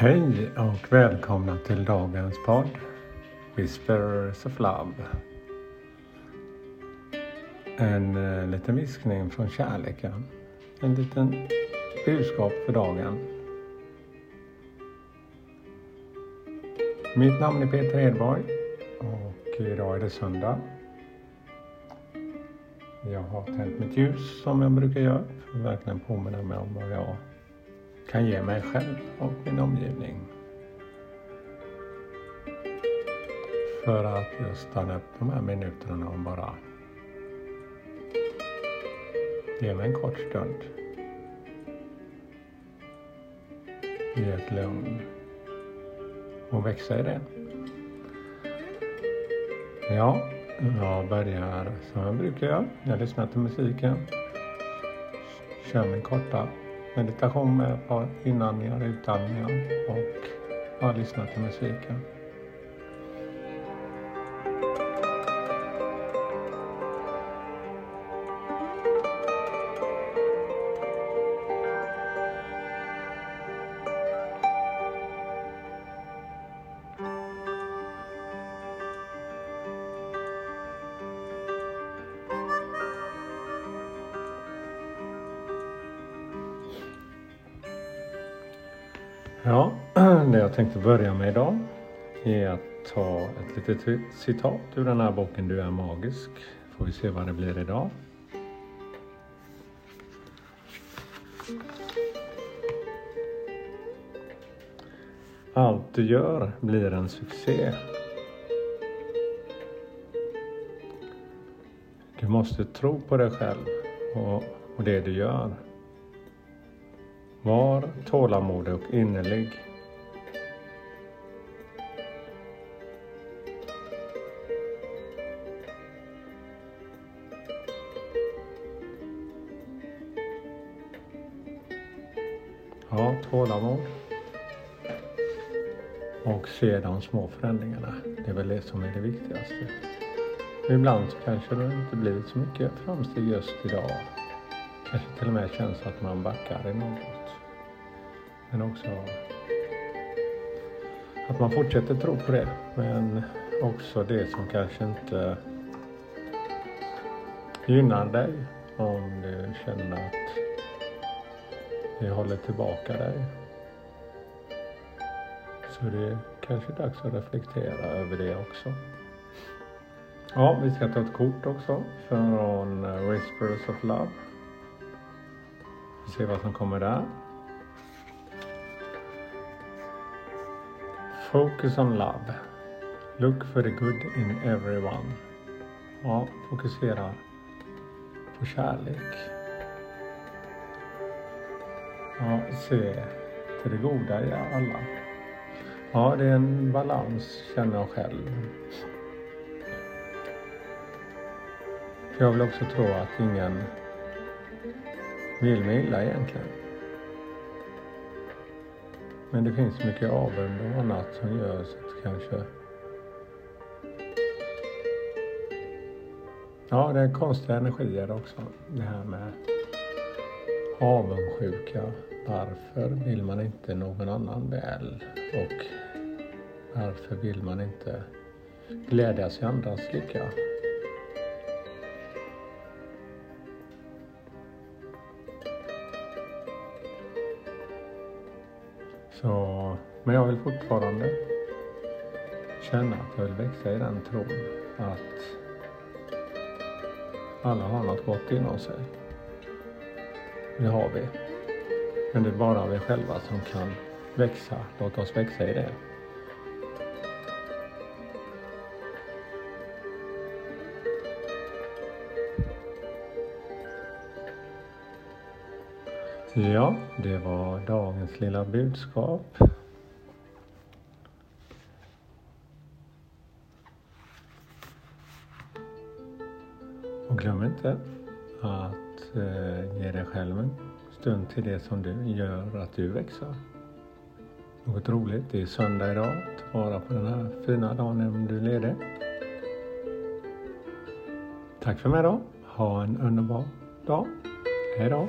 Hej och välkomna till dagens podd Whispers of Love. En eh, liten viskning från kärleken. En liten budskap för dagen. Mitt namn är Peter Edborg och idag är det söndag. Jag har tänt mitt ljus som jag brukar göra för att verkligen påminna mig om vad jag kan ge mig själv och min omgivning. För att just stanna upp de här minuterna och bara ge mig en kort stund. I ett lugn och växa i det. Ja, jag börjar som jag brukar göra. Jag lyssnar till musiken. Kör min korta meditation med ett par inandningar och utandningar och bara lyssna till musiken. Ja, det jag tänkte börja med idag är att ta ett litet citat ur den här boken Du är magisk. Får vi se vad det blir idag. Allt du gör blir en succé. Du måste tro på dig själv och, och det du gör. Var tålamodig och innerlig. Ja, tålamod. Och se de små förändringarna. Det är väl det som är det viktigaste. Ibland så kanske det inte blivit så mycket framsteg just idag. Kanske till och med känns att man backar i något. Men också att man fortsätter tro på det. Men också det som kanske inte gynnar dig. Om du känner att det håller tillbaka dig. Så det är kanske dags att reflektera över det också. Ja, vi ska ta ett kort också från Whispers of Love. Vi ser vad som kommer där. Focus on love. Look for the good in everyone. Ja, fokusera på kärlek. Ja, se till det goda i alla. Ja, det är en balans, känner jag själv. För jag vill också tro att ingen vill mig illa egentligen. Men det finns mycket avund och annat som gör så att kanske Ja, det är konstiga energier också. Det här med avundsjuka. Varför vill man inte någon annan väl? Och varför vill man inte glädjas i andras lycka? Så, men jag vill fortfarande känna att jag vill växa i den tron att alla har något gott inom sig. Det har vi. Men det är bara vi själva som kan växa. Låt oss växa i det. Ja, det var dagens lilla budskap. Och glöm inte att eh, ge dig själv en stund till det som du gör att du växer. Något roligt. Det är söndag idag. Ta vara på den här fina dagen när du är ledig. Tack för mig då. Ha en underbar dag. Hej då.